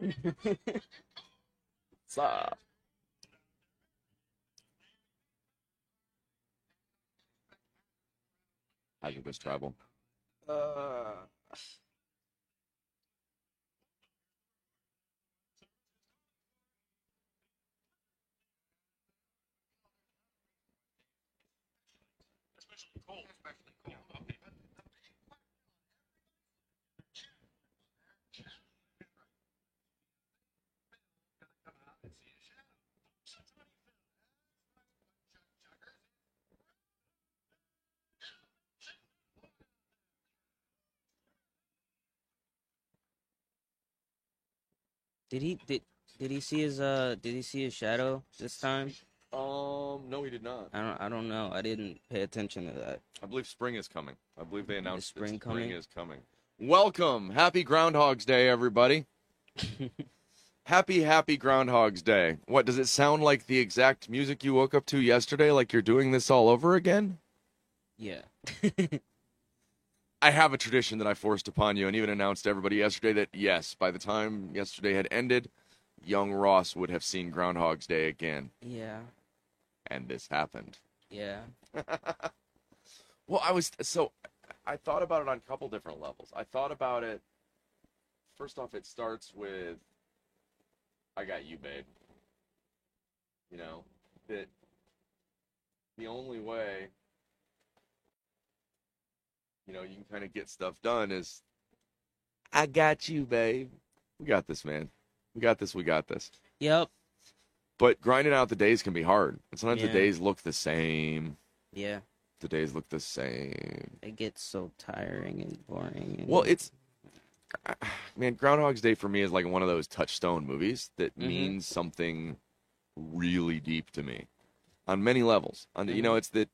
What's up? How's your best travel? Uh, Did he did did he see his uh did he see his shadow this time? Um, no, he did not. I don't I don't know. I didn't pay attention to that. I believe spring is coming. I believe they announced that spring spring coming? is coming. Welcome, happy Groundhog's Day, everybody. happy, happy Groundhog's Day. What does it sound like? The exact music you woke up to yesterday? Like you're doing this all over again? Yeah. I have a tradition that I forced upon you and even announced to everybody yesterday that yes, by the time yesterday had ended, young Ross would have seen Groundhog's Day again. yeah. And this happened. Yeah. Well, I was so I thought about it on a couple different levels. I thought about it first off it starts with I got you, babe. You know, that the only way you know, you can kind of get stuff done is I got you, babe. We got this, man. We got this. We got this. Yep. But grinding out the days can be hard. And sometimes Yeah. the days look the same. Yeah. The days look the same. It gets so tiring and boring. And... Well, it's man, Groundhog's Day for me is like one of those touchstone movies that Mhm. means something really deep to me on many levels. On you know, it's that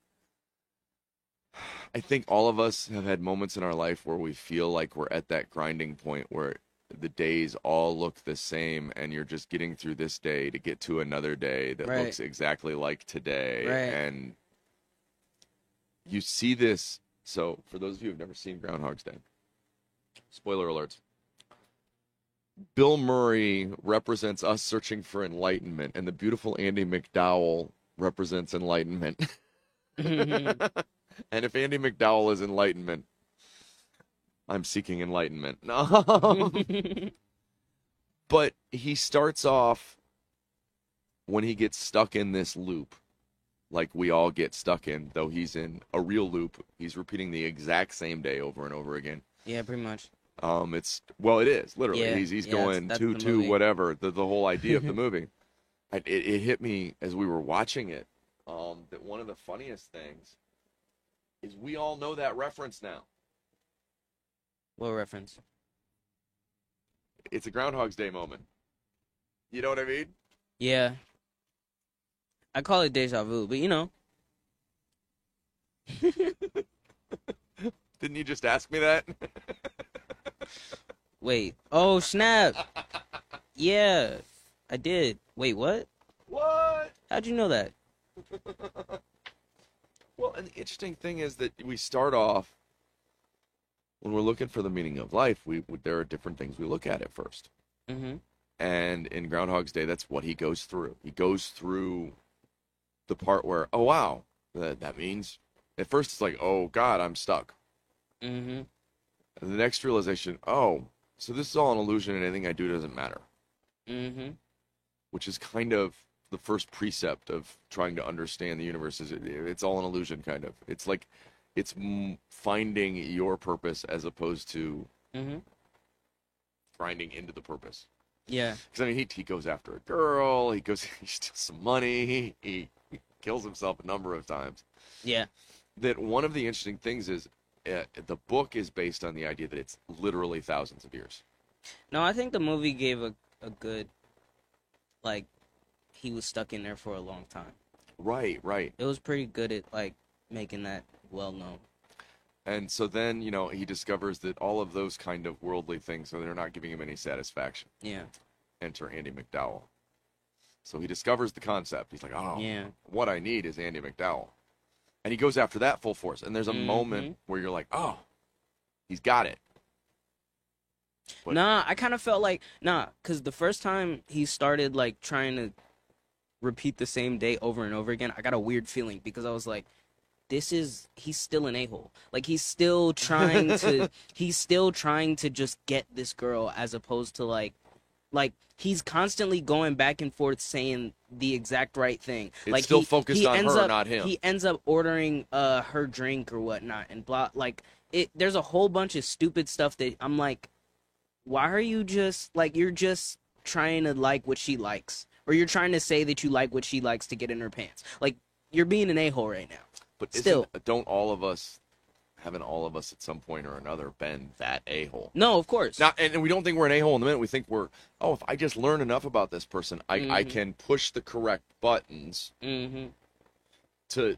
I think all of us have had moments in our life where we feel like we're at that grinding point where the days all look the same and you're just getting through this day to get to another day that Right. looks exactly like today Right. and you see this so for those of you who've never seen groundhog's day spoiler alerts bill murray represents us searching for enlightenment and the beautiful andie macdowell represents enlightenment and if andie macdowell is enlightenment i'm seeking enlightenment. Um, but he starts off when he gets stuck in this loop like we all get stuck in though he's in a real loop. He's repeating the exact same day over and over again. Yeah, pretty much. um it's well it is literally. Yeah, he's he's yeah, going that's two two movie. whatever the, the whole idea of the movie. I, it, it hit me as we were watching it um that one of the funniest things is we all know that reference now What reference? it's a groundhog's day moment you know what i mean Yeah. I call it deja vu, but you know. didn't you just ask me that Wait. Oh snap. Yeah, I did. Wait, what? what How'd you know that? Well, and the interesting thing is that we start off when we're looking for the meaning of life. We, we there are different things we look at at first, Mm-hmm. and in Groundhog's Day, that's what he goes through. He goes through the part where, oh wow, that that means at first it's like, oh God, I'm stuck. Mm-hmm. And the next realization, oh, so this is all an illusion, and anything I do doesn't matter. Mm-hmm. Which is kind of the first precept of trying to understand the universe. Is it, it's all an illusion, kind of. It's like it's finding your purpose as opposed to Mm-hmm. grinding into the purpose. Yeah. Because I mean, he he goes after a girl. He goes, he steals some money. He, he kills himself a number of times. Yeah. That one of the interesting things is uh, the book is based on the idea that it's literally thousands of years. No, I think the movie gave a, a good like he was stuck in there for a long time. Right, right. It was pretty good at like making that well known. And so then, you know, he discovers that all of those kind of worldly things, so they're not giving him any satisfaction. Yeah. Enter Andie MacDowell. So he discovers the concept. He's like, oh, Yeah. what I need is Andie MacDowell. And he goes after that full force. And there's a Mhm. moment where you're like, oh, he's got it. But- Nah, I kind of felt like nah, cause the first time he started like trying to repeat the same day over and over again, I got a weird feeling because I was like, this is he's still an a hole. Like he's still trying to he's still trying to just get this girl as opposed to like like he's constantly going back and forth saying the exact right thing. It's like still he, focused he on ends her, up, not him. He ends up ordering uh her drink or whatnot and blah like it there's a whole bunch of stupid stuff that I'm like why are you just like you're just trying to like what she likes or you're trying to say that you like what she likes to get in her pants like you're being an a-hole right now But Still. don't all of us, haven't all of us at some point or another been that a hole? no of course Not, and, and we don't think we're an a hole in the minute. We think we're, oh, if I just learn enough about this person, I, I Mhm. can push the correct buttons mm-hmm to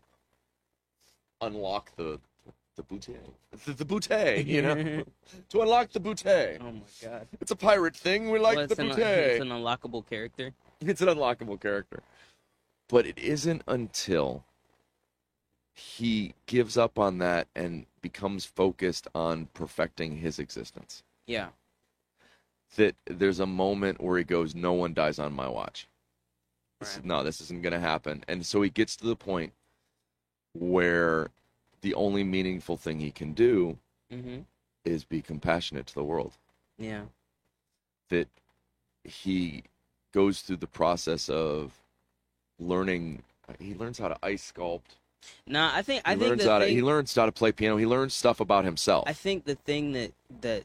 unlock the the bootay, the, the bootay, you know, to unlock the bootay. oh my god It's a pirate thing. We like Well, the an, bootay. it's an unlockable character It's an unlockable character. But it isn't until he gives up on that and becomes focused on perfecting his existence yeah that there's a moment where he goes, No one dies on my watch. This is- Right. no, this isn't going to happen. And so he gets to the point where the only meaningful thing he can do mm-hmm is be compassionate to the world. yeah that he goes through the process of learning he learns how to ice sculpt. Nah i think he i think learns how to he learns how to play piano. He learns stuff about himself. I think the thing that that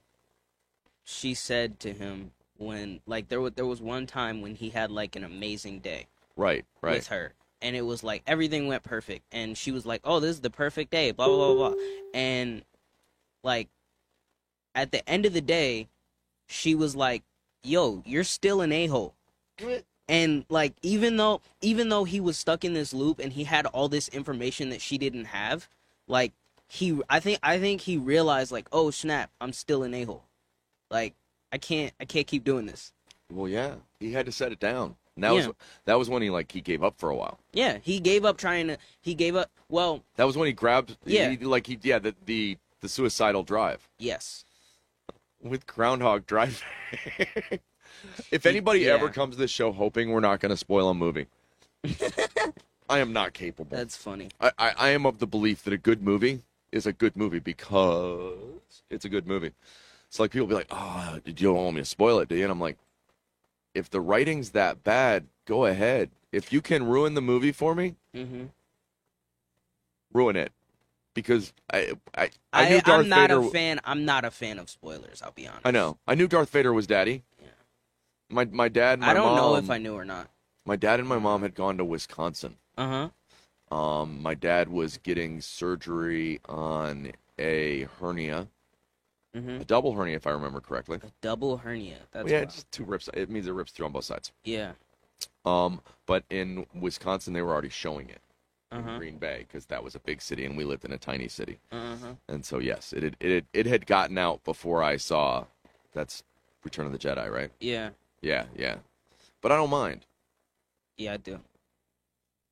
she said to him when like there was there was one time when he had like an amazing day right right. with her and it was like everything went perfect and she was like oh this is the perfect day blah blah blah blah. And like at the end of the day she was like yo you're still an a-hole and like even though even though he was stuck in this loop and he had all this information that she didn't have like he i think i think he realized like oh snap i'm still an a-hole. Like i can't i can't keep doing this. Well yeah he had to set it down. And that was that was when he like he gave up for a while. Yeah he gave up trying to he gave up well that was when he grabbed Yeah. he, like he yeah the the the suicidal drive. Yes. With groundhog drive if anybody ever comes to this show hoping we're not going to spoil a movie i am not capable that's funny I, I, I am of the belief that a good movie is a good movie because it's a good movie. It's like people be like, "Oh, did you want me to spoil it, do you?" And I'm like, if the writing's that bad, go ahead. If you can ruin the movie for me, hmm ruin it, because I I, I I, knew Darth am not Vader. a fan. I'm not a fan of spoilers. I'll be honest. I know. I knew Darth Vader was Daddy. Yeah. My my dad. And my I don't know mom- if I knew or not. My dad and my mom had gone to Wisconsin. Uh huh. Um, my dad was getting surgery on a hernia, hmm a double hernia, if I remember correctly. A double hernia. That's yeah, wild. just two rips. It means it rips through on both sides. yeah. Um, but in Wisconsin, they were already showing it Uh in huh. Green Bay because that was a big city and we lived in a tiny city. Uh huh. And so yes, it had, it had, it had gotten out before I saw. That's Return of the Jedi, right? Yeah. Yeah, yeah. But I don't mind. Yeah, I do.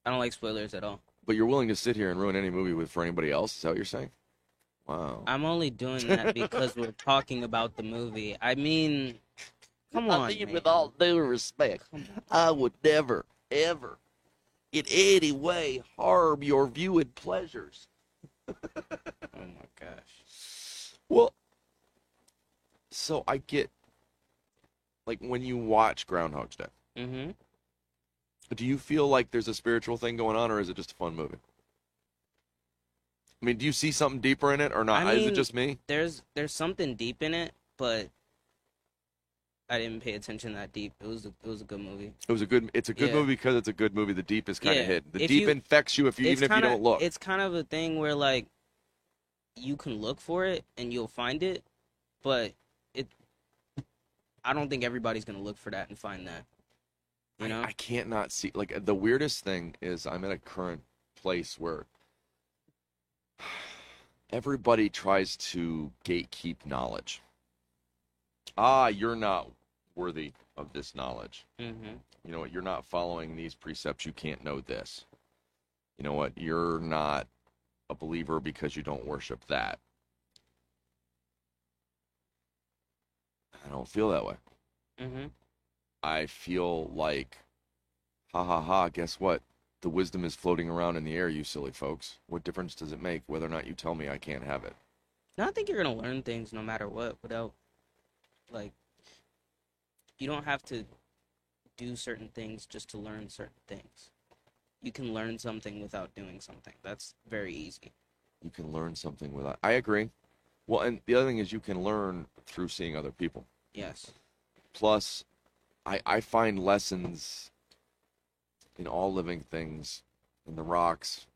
I don't like spoilers at all. But you're willing to sit here and ruin any movie with for anybody else? Is that what you're saying? Wow. I'm only doing that because we're talking about the movie. I mean, come on. I mean, man. with all due respect, I would never, ever, in any way, harm your viewing pleasures. Oh my gosh. Well, so I get like when you watch Groundhog's Day. Mm-hmm. Do you feel like there's a spiritual thing going on, or is it just a fun movie? I mean, do you see something deeper in it, or not? I is it just me? There's there's something deep in it, but I didn't pay attention that deep. It was a, it was a good movie. It was a good. It's a good Yeah. movie because it's a good movie. The deep is kind of Yeah. hidden. The If deep you- infects you if you even kinda, if you don't look. It's kind of a thing where like you can look for it and you'll find it, but. I don't think everybody's gonna look for that and find that. You know. I, I can't not see. Like the weirdest thing is, I'm at a current place where everybody tries to gatekeep knowledge. Ah, you're not worthy of this knowledge. mm-hmm. You know what? You're not following these precepts. You can't know this. You know what? You're not a believer because you don't worship that. I don't feel that way. Mm-hmm. I feel like, ha ha ha, guess what? The wisdom is floating around in the air, you silly folks. What difference does it make whether or not you tell me I can't have it? No, I think you're gonna learn things no matter what without like you don't have to do certain things just to learn certain things. You can learn something without doing something. That's very easy. You can learn something without. I agree. Well, and the other thing is you can learn through seeing other people. Yes. Plus, I, I find lessons in all living things, in the rocks,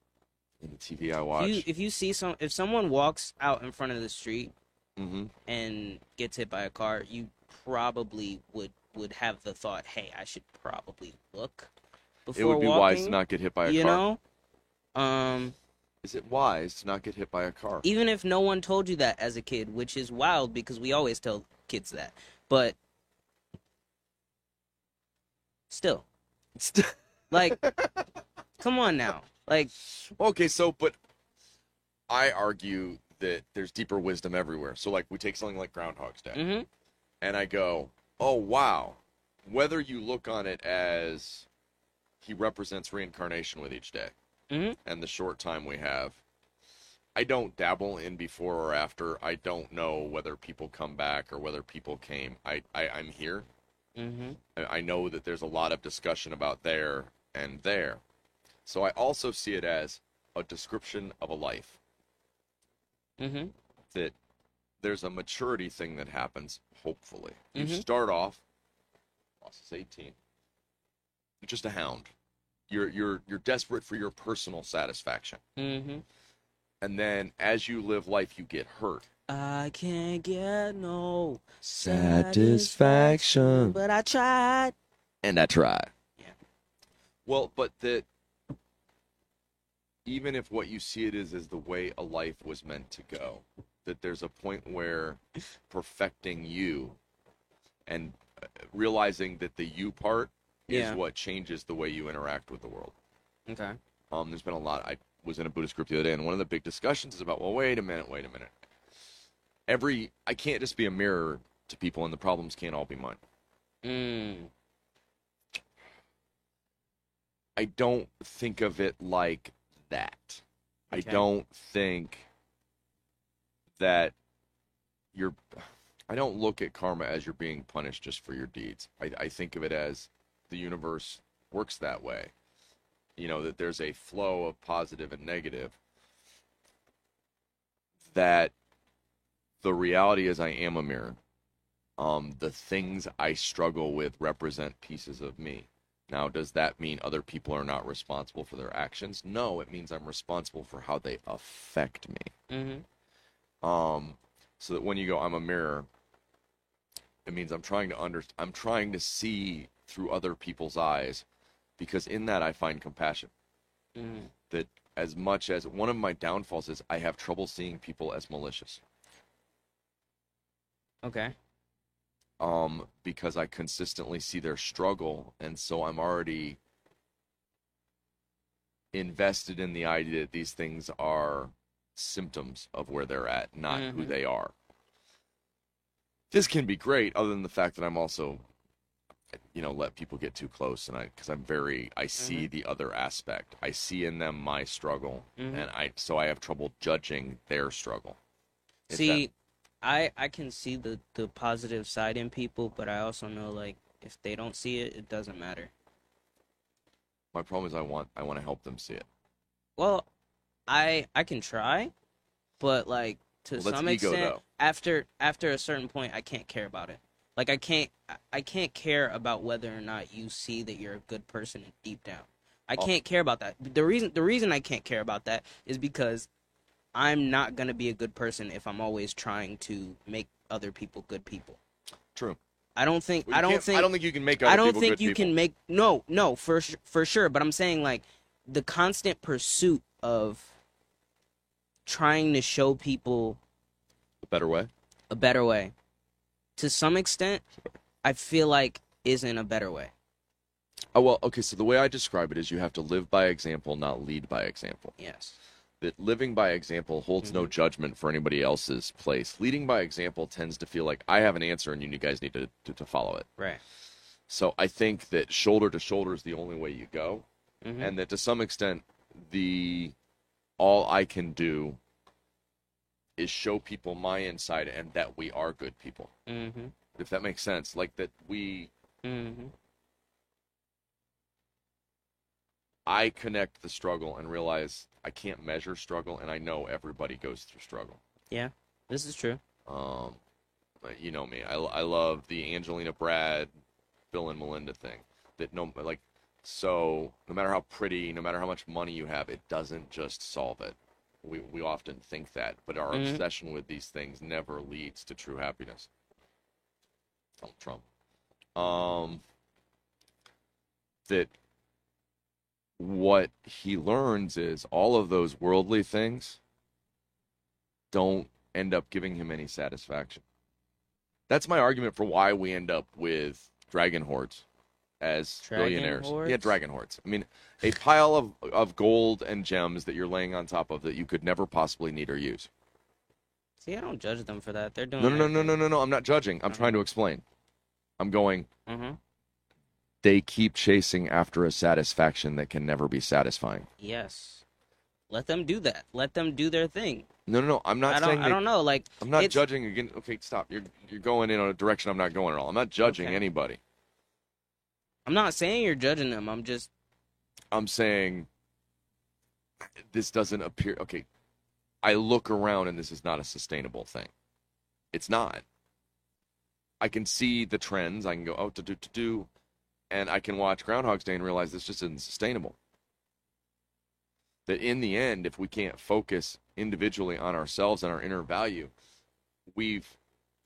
in the TV I watch. If you if you see some if someone walks out in front of the street hmm and gets hit by a car, you probably would would have the thought, "Hey, I should probably look before It would be walking." wise to not get hit by a you car. know, um, Is it wise to not get hit by a car? even if no one told you that as a kid, which is wild because we always tell kids that, but still, like, come on now, like, Okay, so but I argue that there's deeper wisdom everywhere. So like we take something like Groundhog's Day, hmm and I go, "Oh wow." Whether you look on it as he represents reincarnation with each day Mhm. and the short time we have, I don't dabble in before or after. I don't know whether people come back or whether people came. I, I I'm here. hmm I I know that there's a lot of discussion about there and there. So I also see it as a description of a life. hmm that there's a maturity thing that happens, hopefully. You Mhm. start off, loss is 18. You're just a hound. You're you're you're desperate for your personal satisfaction. Mm-hmm. And then as you live life, you get hurt. I can't get no Satisfaction. but I tried. And I tried. Yeah. Well, but that even if what you see it is is the way a life was meant to go, that there's a point where perfecting you and uh, realizing that the you part Yeah. is what changes the way you interact with the world. Okay. Um, there's been a lot. I was in a Buddhist group the other day, and one of the big discussions is about, well, wait a minute, wait a minute. Every I can't just be a mirror to people, and the problems can't all be mine. Mm. I don't think of it like that. I don't think that you're. I don't look at karma as you're being punished just for your deeds. I, I think of it as the universe works that way. You know, that there's a flow of positive and negative. That the reality is, I am a mirror. Um, the things I struggle with represent pieces of me. Now, does that mean other people are not responsible for their actions? No, it means I'm responsible for how they affect me. hmm Um, so that when you go, I'm a mirror, it means I'm trying to under, I'm trying to see through other people's eyes, because in that I find compassion. hmm That as much as one of my downfalls is I have trouble seeing people as malicious. Okay. um, because I consistently see their struggle, and so I'm already invested in the idea that these things are symptoms of where they're at, not who Mhm. they are. This can be great, other than the fact that I'm also, you know, let people get too close, and I because I'm very, I see the other aspect. I see in them my struggle, Mhm. and I so I have trouble judging their struggle. If that- See, I I can see the the positive side in people, but I also know like if they don't see it, it doesn't matter. my problem is I want I want to help them see it. Well, I I can try, but like to Well, some ego, extent, though. after after a certain point, I can't care about it. Like I can't I- can't care about whether or not you see that you're a good person deep down. I can't care about that. The reason the reason I can't care about that is because I'm not gonna be a good person if I'm always trying to make other people good people. True. I don't think Well, I don't think I don't think you can make. Other people. I don't think you people. can make no no for for sure. But I'm saying like the constant pursuit of trying to show people a better way. a better way, to some extent, I feel like is in a better way. Oh well, okay. So the way I describe it is, you have to live by example, not lead by example. Yes. that living by example holds no judgment for anybody else's place. Leading by example tends to feel like I have an answer and you guys need to, to, to follow it. Right. So I think that shoulder to shoulder is the only way you go, Mhm. and that to some extent, the all I can do is show people my inside and that we are good people. Mhm. If that makes sense, like that we Mhm. I connect the struggle and realize I can't measure struggle, and I know everybody goes through struggle. Yeah, this is true. Um, you know me. I, I love the Angelina Brad, Bill and Melinda thing. That no like, so no matter how pretty, no matter how much money you have, it doesn't just solve it. We we often think that, but our Mhm. obsession with these things never leads to true happiness. Donald Trump. Um, that what he learns is all of those worldly things don't end up giving him any satisfaction. That's my argument for why we end up with dragon hoards as Dragon billionaires. Yeah, hoards? dragon hoards. I mean, a pile of, of gold and gems that you're laying on top of that you could never possibly need or use. See, I don't judge them for that. They're doing. No, no, no, no, no, no, no. I'm not judging. I'm Uh-huh. trying to explain. I'm going, Mm-hmm. they keep chasing after a satisfaction that can never be satisfying. Yes. Let them do that. Let them do their thing. No, no, no. I'm not I don't. saying I don't know. Like I'm not It's- judging again. Okay, stop. You're you're going in a direction I'm not going at all. I'm not judging Okay. anybody. I'm not saying you're judging them. I'm just. I'm saying this doesn't appear okay. I look around and this is not a sustainable thing. It's not. I can see the trends. I can go, oh, to do to do, and I can watch Groundhog's Day and realize this just isn't sustainable. That in the end, if we can't focus individually on ourselves and our inner value, we've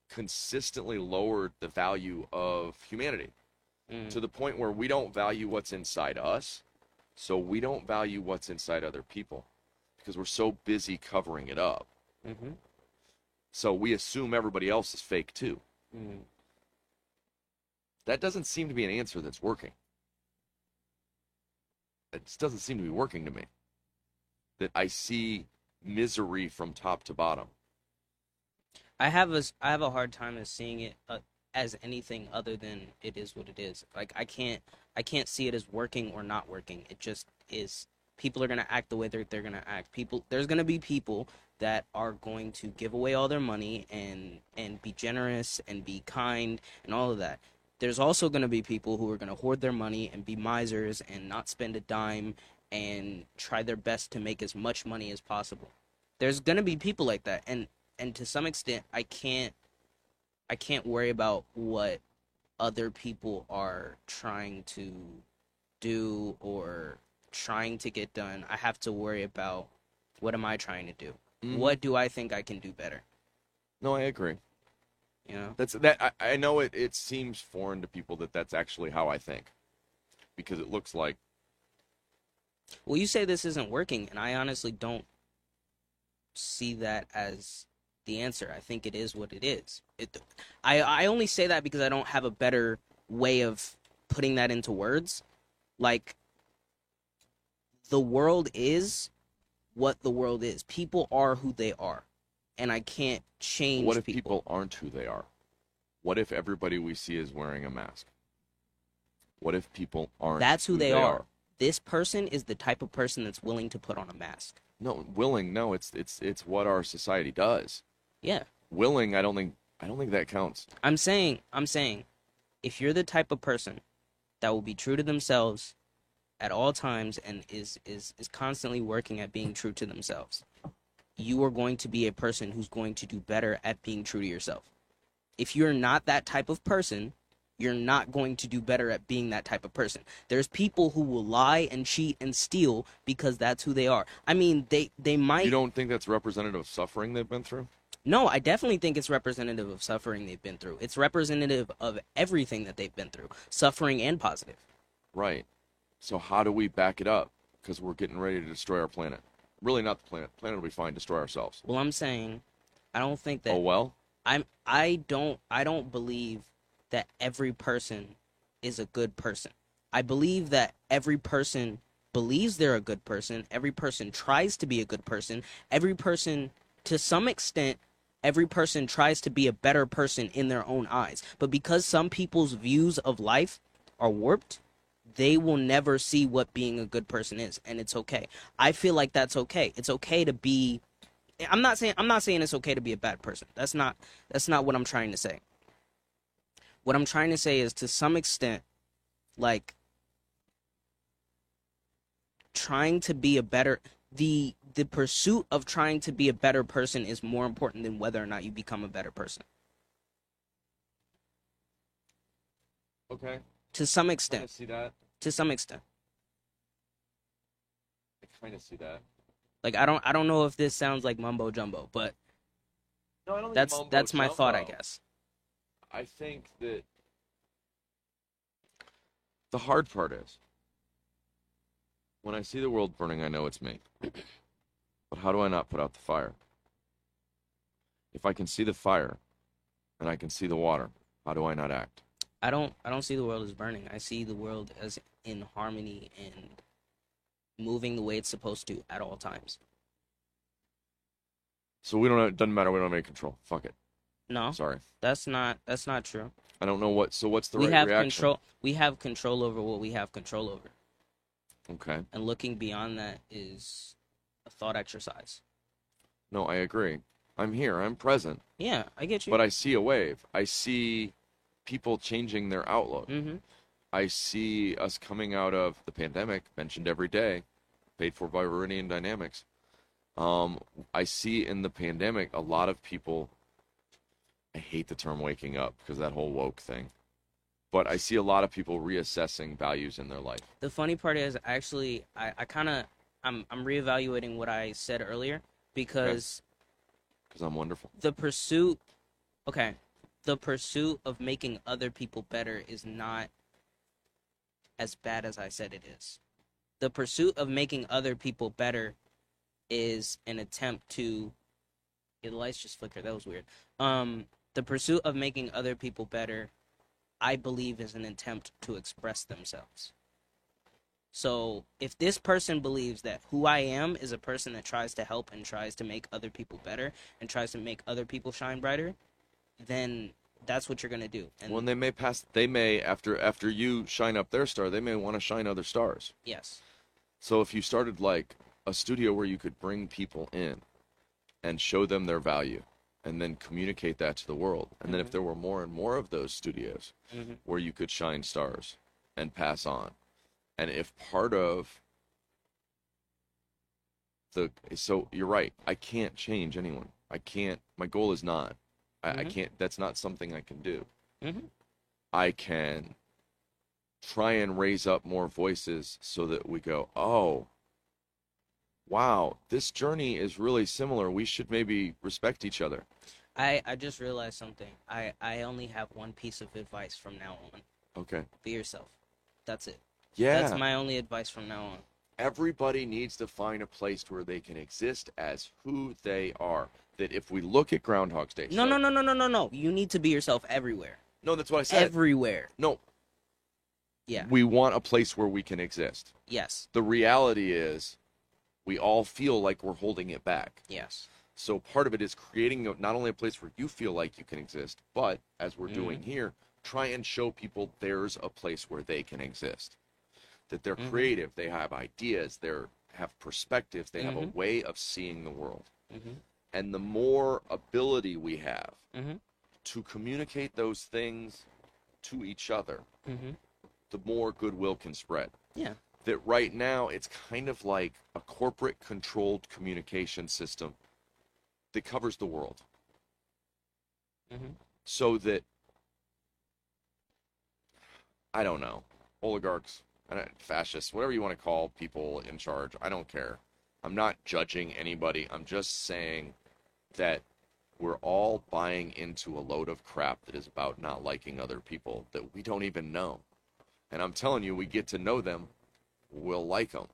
consistently lowered the value of humanity Mm, to the point where we don't value what's inside us, so we don't value what's inside other people because we're so busy covering it up. mhm, So we assume everybody else is fake too. mm. That doesn't seem to be an answer that's working. It just doesn't seem to be working to me. That I see misery from top to bottom. I have a I have a hard time of seeing it uh, as anything other than it is what it is. Like I can't I can't see it as working or not working. It just is. People are gonna act the way they're they're gonna act. People there's gonna be people that are going to give away all their money and and be generous and be kind and all of that. There's also gonna be people who are gonna hoard their money and be misers and not spend a dime and try their best to make as much money as possible. There's gonna be people like that, and and to some extent, I can't I can't worry about what other people are trying to do or trying to get done. I have to worry about what am I trying to do? Mhm. What do I think I can do better? No, I agree. You know? That's that. I, I know it. It seems foreign to people that that's actually how I think, because it looks like Well, you say this isn't working, and I honestly don't see that as the answer. I think it is what it is. It, I I only say that because I don't have a better way of putting that into words. Like the world is what the world is. People are who they are, and I can't change. What if people aren't who they are? What if everybody we see is wearing a mask? What if people aren't? That's who they are. This person is the type of person that's willing to put on a mask. No, willing. No, it's it's it's what our society does. Yeah. Willing. I don't think. I don't think that counts. I'm saying, I'm saying, if you're the type of person that will be true to themselves at all times and is is is constantly working at being true to themselves, you are going to be a person who's going to do better at being true to yourself. If you're not that type of person, you're not going to do better at being that type of person. There's people who will lie and cheat and steal because that's who they are. I mean, they they might You don't think that's representative of suffering they've been through? No, I definitely think it's representative of suffering they've been through. It's representative of everything that they've been through, suffering and positive. Right. So how do we back it up? Because we're getting ready to destroy our planet. Really, not the planet. planet will be fine. Destroy ourselves. Well, I'm saying I don't think that Oh well. I'm I don't I don't believe that every person is a good person. I believe that every person believes they're a good person. Every person tries to be a good person. Every person, to some extent, every person tries to be a better person in their own eyes. But because some people's views of life are warped, they will never see what being a good person is, and it's okay. I feel like that's okay. It's okay to be. I'm not saying I'm not saying it's okay to be a bad person. That's not that's not what I'm trying to say. What I'm trying to say is to some extent, like trying to be a better the the pursuit of trying to be a better person is more important than whether or not you become a better person. Okay. To some extent. of see that. To some extent. I kind of see that. Like I don't I don't know if this sounds like mumbo jumbo, but No, I don't. that's that's my thought, I guess. I think that the hard part is when I see the world burning, I know it's me. But how do I not put out the fire? If I can see the fire and I can see the water, how do I not act? I don't I don't see the world as burning. I see the world as in harmony and moving the way it's supposed to at all times. So we don't. Have, it doesn't matter. We don't have any control. Fuck it. No, Sorry. that's not that's not true. I don't know what. So what's the we right have reaction? control we have control over what we have control over. Okay. And looking beyond that is thought exercise. No, I agree. I'm here. I'm present. Yeah, I get you. But I see a wave. I see people changing their outlook. mm-hmm. I see us coming out of the pandemic, mentioned every day, paid for by Meridian Dynamics. Um, I see in the pandemic a lot of people. I hate the term waking up because that whole woke thing, but I see a lot of people reassessing values in their life. The funny part is actually I, I kinda I'm I'm reevaluating what I said earlier because Because I'm wonderful. the pursuit okay the pursuit of making other people better is not as bad as i said it is. The pursuit of making other people better is an attempt to yeah, the lights just flickered. That was weird. Um the pursuit of making other people better i believe is an attempt to express themselves so if this person believes that who i am is a person that tries to help and tries to make other people better and tries to make other people shine brighter, then that's what you're gonna do. And When they may pass, they may after after you shine up their star, they may want to shine other stars. yes, So if you started like a studio where you could bring people in and show them their value and then communicate that to the world. And then if Mhm. there were more and more of those studios Mhm. where you could shine stars and pass on. And if part of the so you're right, I can't change anyone. I can't my goal is not I, I Mhm. can't that's not something I can do. Mhm. I can try and raise up more voices so that we go, oh, wow, this journey is really similar. We should maybe respect each other. I I just realized something. I I only have one piece of advice from now on. Okay. Be yourself. That's it. Yeah. That's my only advice from now on. Everybody needs to find a place where they can exist as who they are. That if we look at Groundhog's Day. No, so- no, no, no, no, no, no. You need to be yourself everywhere. No, that's what I said. Everywhere. no. Yeah. We want a place where we can exist. Yes. The reality is we all feel like we're holding it back. Yes. So part of it is creating not only a place where you feel like you can exist, but as we're doing mm. here, try and show people there's a place where they can exist. That they're Mhm. creative, they have ideas, they have perspectives, they have a Mhm. way of seeing the world. Mhm. And the more ability we have Mhm. to communicate those things to each other, Mhm. the more goodwill can spread. Yeah. That right now it's kind of like a corporate controlled communication system that covers the world. So that I don't know, oligarchs, fascists, whatever you want to call people in charge, I don't care. I'm not judging anybody. I'm just saying that we're all buying into a load of crap that is about not liking other people that we don't even know. And I'm telling you, we get to know them, we'll like them.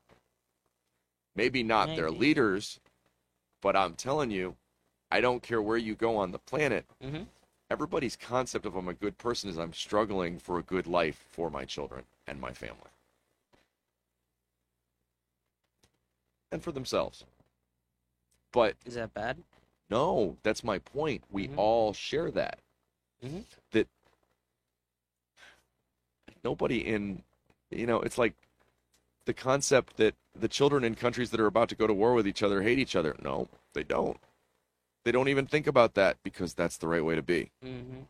Maybe not their leaders, but I'm telling you, I don't care where you go on the planet. Mhm. Everybody's concept of I'm a good person is I'm struggling for a good life for my children and my family. And for themselves. But Is that bad? no, that's my point. We Mhm. all share that. Mhm. That nobody in, you know, it's like the concept that the children in countries that are about to go to war with each other hate each other. No, they don't. They don't even think about that because that's the right way to be. Mm-hmm.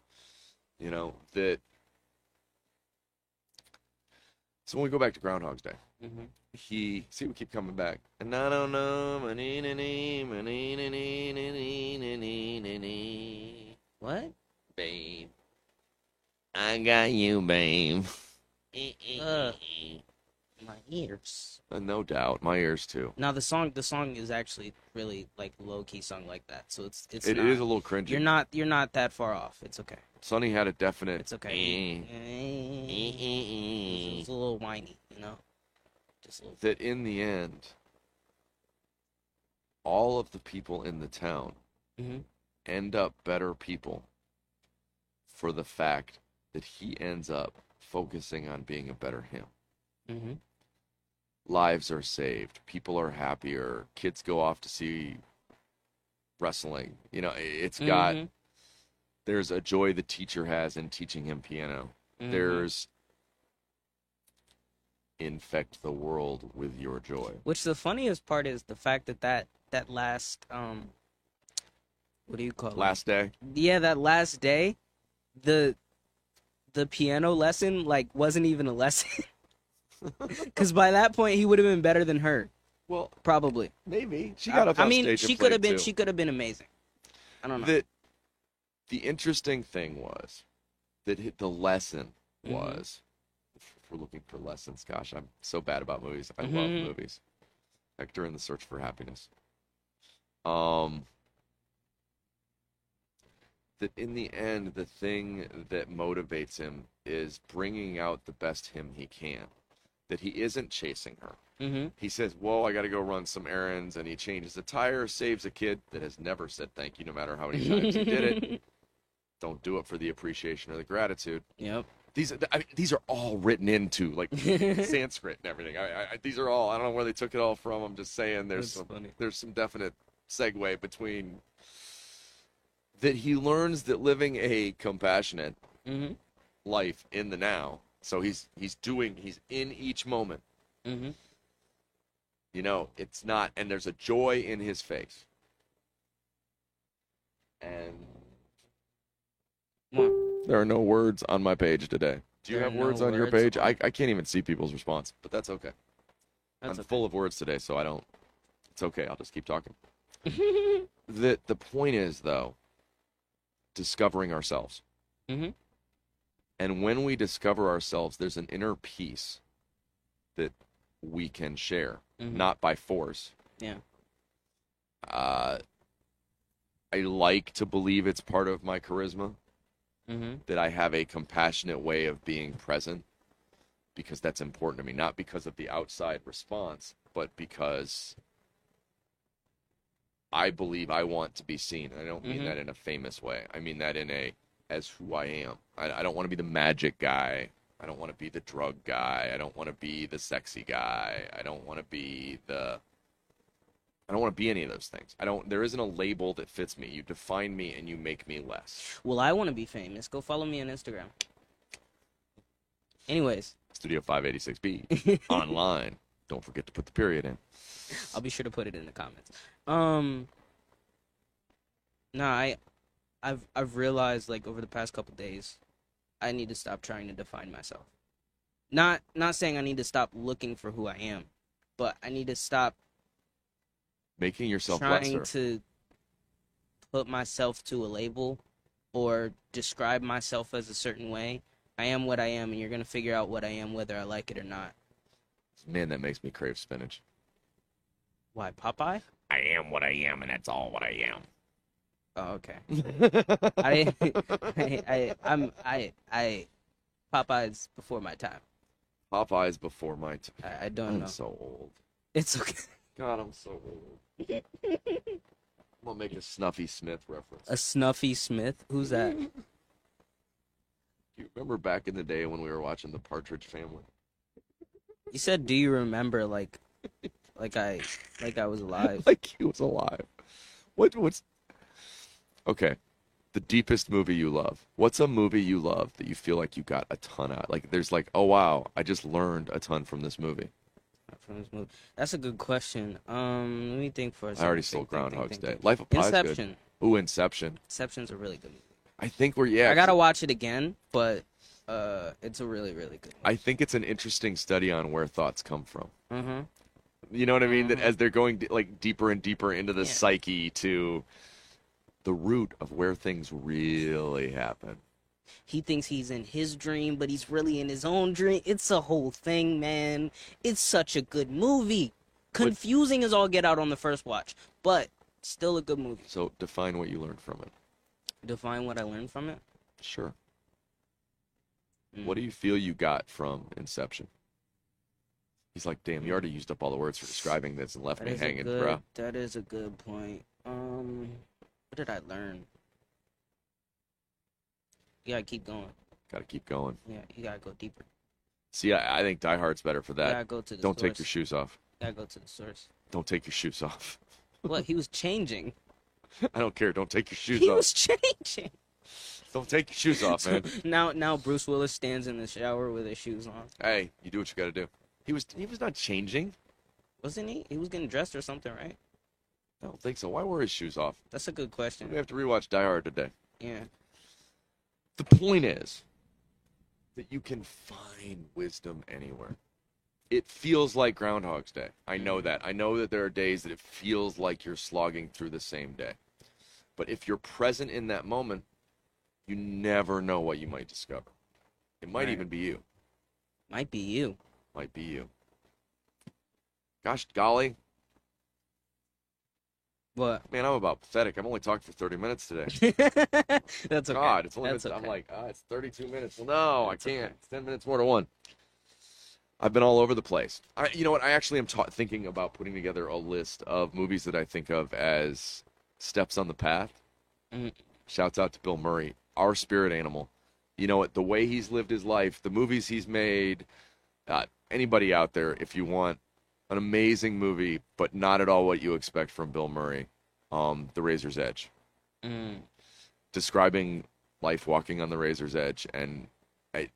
You know, that. So when we go back to Groundhog's Day, Mm-hmm. he see we keep coming back and i don't know. What? babe i got you babe. My ears. Uh, no doubt my ears too Now the song, the song is actually really like low key sung like that, so it's it's It not, is a little cringy You're not you're not that far off. It's okay. sonny had a definite It's okay. eh. It's a little whiny, you know. That in the end all of the people in the town Mhm. end up better people for the fact that he ends up focusing on being a better him Mm-hmm. lives are saved people are happier kids go off to see wrestling you know it's got Mhm. there's a joy the teacher has in teaching him piano Mhm. there's infect the world with your joy Which the funniest part is the fact that that that last um, what do you call it? last day yeah, that last day, the the piano lesson like wasn't even a lesson. Because by that point he would have been better than her, well probably. maybe she got up I mean, she could have been too. she could have been amazing. I don't know. that the interesting thing was that the lesson Mhm. was if we're looking for lessons gosh i'm so bad about movies i love Mhm. movies hector in the search for happiness um that in the end the thing that motivates him is bringing out the best him he can that he isn't chasing her mm-hmm. he says, Whoa, I got to go run some errands. And he changes a tire, saves a kid that has never said thank you no matter how many times he did it. Don't do it for the appreciation or the gratitude. Yep. These, are- I mean, these are all written into like Sanskrit and everything. I, I, these are all, I don't know where they took it all from. I'm just saying there's That's some, funny. there's some definite segue between that he learns that living a compassionate mm-hmm. life in the now. So he's, he's doing, he's in each moment. Mm-hmm. You know, it's not, and there's a joy in his face. And? There are no words on my page today. Do you There have are no words on your page? I, I can't even see people's response, but that's okay. That's I'm full of words today, so I don't. It's okay. I'll just keep talking. okay. The the point is though, discovering ourselves. Mhm. And when we discover ourselves, there's an inner peace that we can share, Mhm. not by force. Yeah. Uh, I like to believe it's part of my charisma mm-hmm. that I have a compassionate way of being present because that's important to me, not because of the outside response, but because I believe I want to be seen. And I don't mean Mhm. that in a famous way. I mean that in a as who I am. I, I don't want to be the magic guy. I don't want to be the drug guy. I don't want to be the sexy guy. I don't want to be the I don't want to be any of those things. I don't there isn't a label that fits me. You define me and you make me less. Well, I want to be famous. Go follow me on Instagram. Anyways, Studio 586B online. Don't forget to put the period in. I'll be sure to put it in the comments. Um, no, I, I've I've realized like over the past couple days, I need to stop trying to define myself. Not not saying I need to stop looking for who I am, but I need to stop Making yourself trying lesser. to put myself to a label or describe myself as a certain way. I am what I am, and you're gonna figure out what I am whether I like it or not. Man, that makes me crave spinach. Why Popeye? I am what I am, and that's all what I am. Oh, okay. I, I, I, I'm, I, I, Popeye's before my time. Popeyes before my time. I, I don't know. I'm know. so old. It's okay. God, I'm so old. I'm gonna make a Snuffy Smith reference. A Snuffy Smith. Who's that? Do you remember back in the day when we were watching the Partridge Family? You said, "Do you remember?" Like, like I like I was alive. like he was alive. What? What's okay? The deepest movie you love. What's a movie you love that you feel like you got a ton out? Like there's like, oh wow, I just learned a ton from this movie. From this movie. That's a good question. Um, let me think for a I second. I already stole think, Groundhog's think, Day. think. Life of Pi. Inception. Ooh, Inception. Inception's a really good movie. I think we're yeah. I gotta watch it again, but uh, it's a really really good. I think it's an interesting study on where thoughts come from. Mm-hmm. You know what I mean? That Mhm. as they're going like deeper and deeper into the Yeah. psyche to the root of where things really happen. He thinks he's in his dream, but he's really in his own dream. It's a whole thing, man. It's such a good movie. Confusing as all get out on the first watch, but still a good movie. So define what you learned from it. Define what I learned from it. Sure. Mm. What do you feel you got from Inception? He's like, damn, you already used up all the words for describing this and left That me hanging, good, bro. That is a good point. Um, what did I learn? You gotta keep going. Got to keep going. Yeah, you gotta go deeper. See, I, I think Die Hard's better for You that. gotta go to the Don't source. take your shoes off. You gotta go to the source. Don't take your shoes off. What? He was changing. I don't care. Don't take your shoes off. He off. was changing. Don't take your shoes off, man. now, now Bruce Willis stands in the shower with his shoes on. hey, you do what you got to do. He was he was not changing. Wasn't he? He was getting dressed or something, right? I don't think so. Why were his shoes off? That's a good question. We question. have to rewatch Die Hard today. Yeah. The point is that you can find wisdom anywhere. It feels like Groundhog's Day. I know that. I know that there are days that it feels like you're slogging through the same day. But if you're present in that moment, you never know what you might discover. It might Right. even be you. Might be you. Might be you. Gosh, golly, What? man, I'm about pathetic. I've only talked for 30 minutes today. That's okay. God, it's only That's been, I'm like, ah, it's 32 minutes. Well, no, That's I can't. okay. It's 10 minutes more to one. I've been all over the place. I, you know what? I actually am ta- thinking about putting together a list of movies that I think of as steps on the path. Mhm. Shouts out to Bill Murray, our spirit animal. You know what? The way he's lived his life, the movies he's made. Uh, anybody out there, if you want an amazing movie, but not at all what you expect from Bill Murray, um, The Razor's Edge. Mm. describing life walking on the razor's edge and a,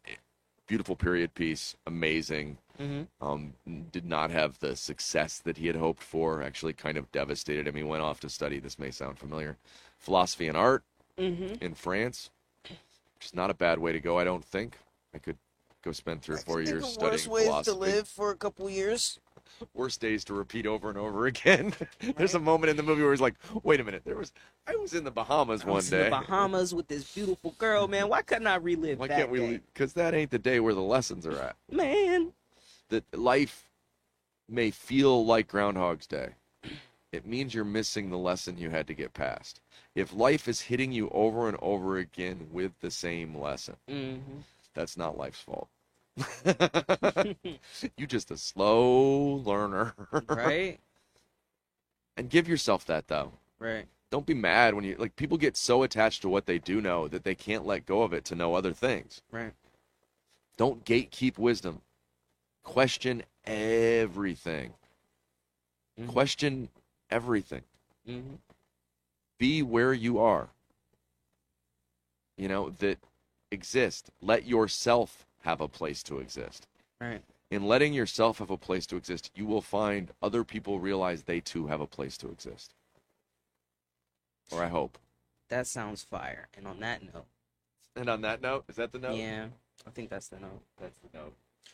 beautiful period piece amazing. Hmm um, did not have the success that he had hoped for actually kind of devastated him. He went off to study this may sound familiar philosophy and art hmm in france. Which is not a bad way to go i don't think. I could go spend three or four years studying philosophy to live for a couple years. Worst days to repeat over and over again there's a moment in the movie where he's like wait a minute there was i was in the bahamas I one in day the Bahamas with this beautiful girl, man. Why couldn't I relive Why that can't we? Because that ain't the day where the lessons are at. Man, That life may feel like Groundhog's Day. It means you're missing the lesson you had to get past. If life is hitting you over and over again with the same lesson, hmm that's not life's fault. you just a slow learner. right, and give yourself that though. right. Don't be mad when you like people get so attached to what they do know that they can't let go of it to know other things. Right. Don't gatekeep wisdom. Question everything. Mhm. Question everything. hmm Be where you are. You know, that exist. Let yourself have a place to exist. Right. In letting yourself have a place to exist, you will find other people realize they too have a place to exist. Or I hope. That sounds fire. And on that note, And on that note, is that the note? yeah, I think that's the note. That's the note.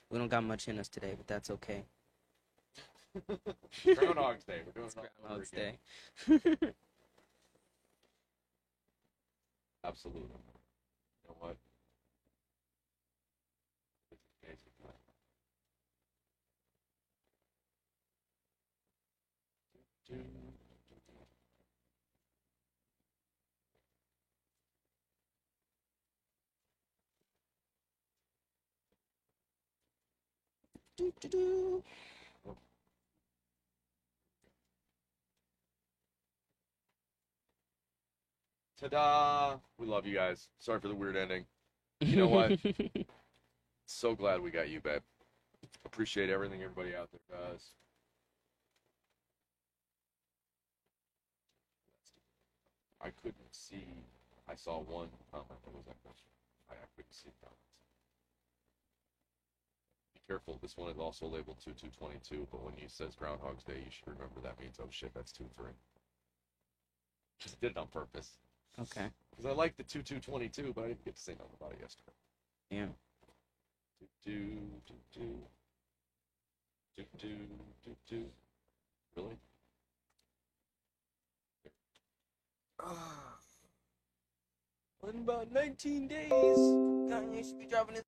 We don't got much in us today, but that's okay. Groundhog's Day. We're doing It's it all over Groundhog's. Day. Absolutely. You know what? do, do, do. Ta-da! We love you guys. Sorry for the weird ending. You know what? so glad we got you, babe. Appreciate everything everybody out there does. I couldn't see. I saw one comment that was that question. I couldn't see. Be careful. This one is also labeled two two twenty two, but when he says Groundhog's Day, you should remember that means oh shit, that's two three. Just did it on purpose Okay. because I like the two two twenty two, but I didn't get to say nothing about it yesterday. Yeah. Do do do do do do do do. Really? Ah. In about 19 days, Kanye should be dropping his